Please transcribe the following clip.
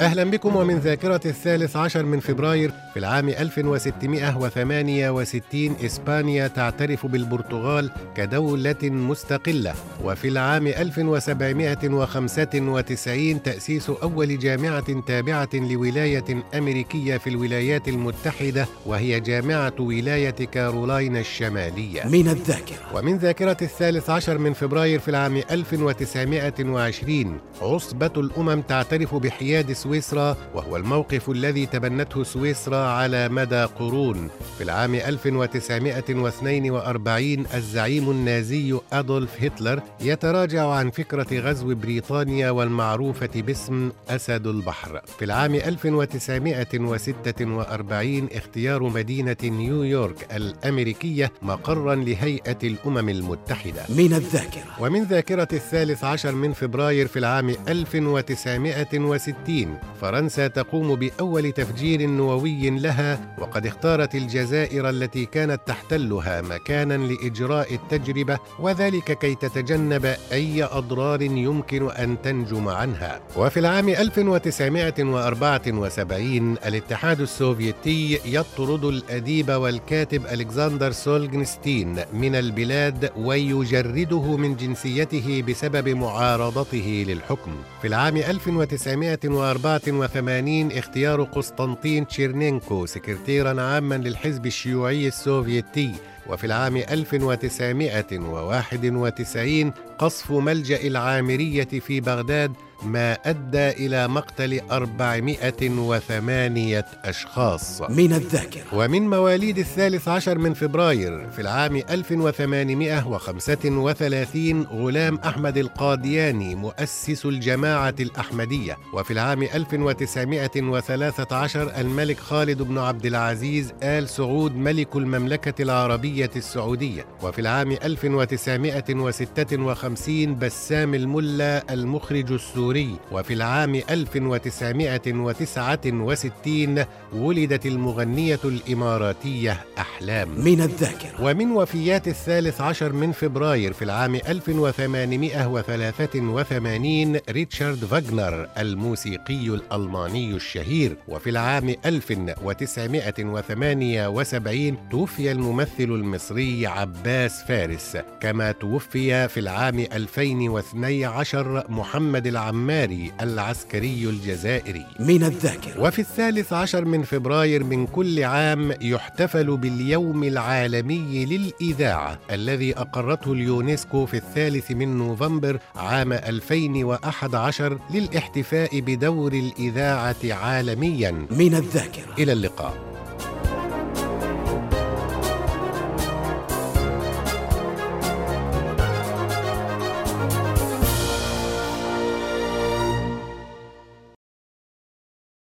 أهلا بكم ومن ذاكرة الثالث عشر من فبراير في العام 1668 إسبانيا تعترف بالبرتغال كدولة مستقلة. وفي العام 1795 تأسيس أول جامعة تابعة لولاية أمريكية في الولايات المتحدة وهي جامعة ولاية كارولاينا الشمالية. من الذاكرة. ومن ذاكرة الثالث عشر من فبراير في العام 1920 عصبة الأمم تعترف بحياد سويسرا سويسرا وهو الموقف الذي تبنته سويسرا على مدى قرون. في العام 1942 الزعيم النازي أدولف هتلر يتراجع عن فكرة غزو بريطانيا والمعروفة باسم أسد البحر. في العام 1946 اختيار مدينة نيويورك الأمريكية مقرا لهيئة الأمم المتحدة. من الذاكرة. ومن ذاكرة الثالث عشر من فبراير في العام 1960 فرنسا تقوم بأول تفجير نووي لها وقد اختارت الجزائر التي كانت تحتلها مكانا لإجراء التجربة وذلك كي تتجنب أي أضرار يمكن أن تنجم عنها. وفي العام 1974 الاتحاد السوفيتي يطرد الأديب والكاتب ألكسندر سولجنستين من البلاد ويجرده من جنسيته بسبب معارضته للحكم. في العام 1974 1984 اختيار قسطنطين تشيرنينكو سكرتيرا عاما للحزب الشيوعي السوفيتي. وفي العام 1991 قصف ملجأ العامرية في بغداد ما أدى إلى مقتل 408 أشخاص. من الذاكرة. ومن مواليد الثالث عشر من فبراير في العام 1835 غلام أحمد القادياني مؤسس الجماعة الأحمدية. وفي العام 1913 الملك خالد بن عبد العزيز آل سعود ملك المملكة العربية السعودية. وفي العام 1956 بسام الملا المخرج السوري السوري وفي العام 1969 ولدت المغنية الإماراتية أحلام. من الذاكرة. ومن وفيات الثالث عشر من فبراير في العام 1883 ريتشارد فاغنر الموسيقي الألماني الشهير. وفي العام 1978 توفي الممثل المصري عباس فارس. كما توفي في العام 2012 محمد العم العماري العسكري الجزائري. من الذاكرة. وفي الثالث عشر من فبراير من كل عام يحتفل باليوم العالمي للإذاعة الذي أقرته اليونسكو في الثالث من نوفمبر عام 2011 للاحتفاء بدور الإذاعة عالميا. من الذاكرة. إلى اللقاء.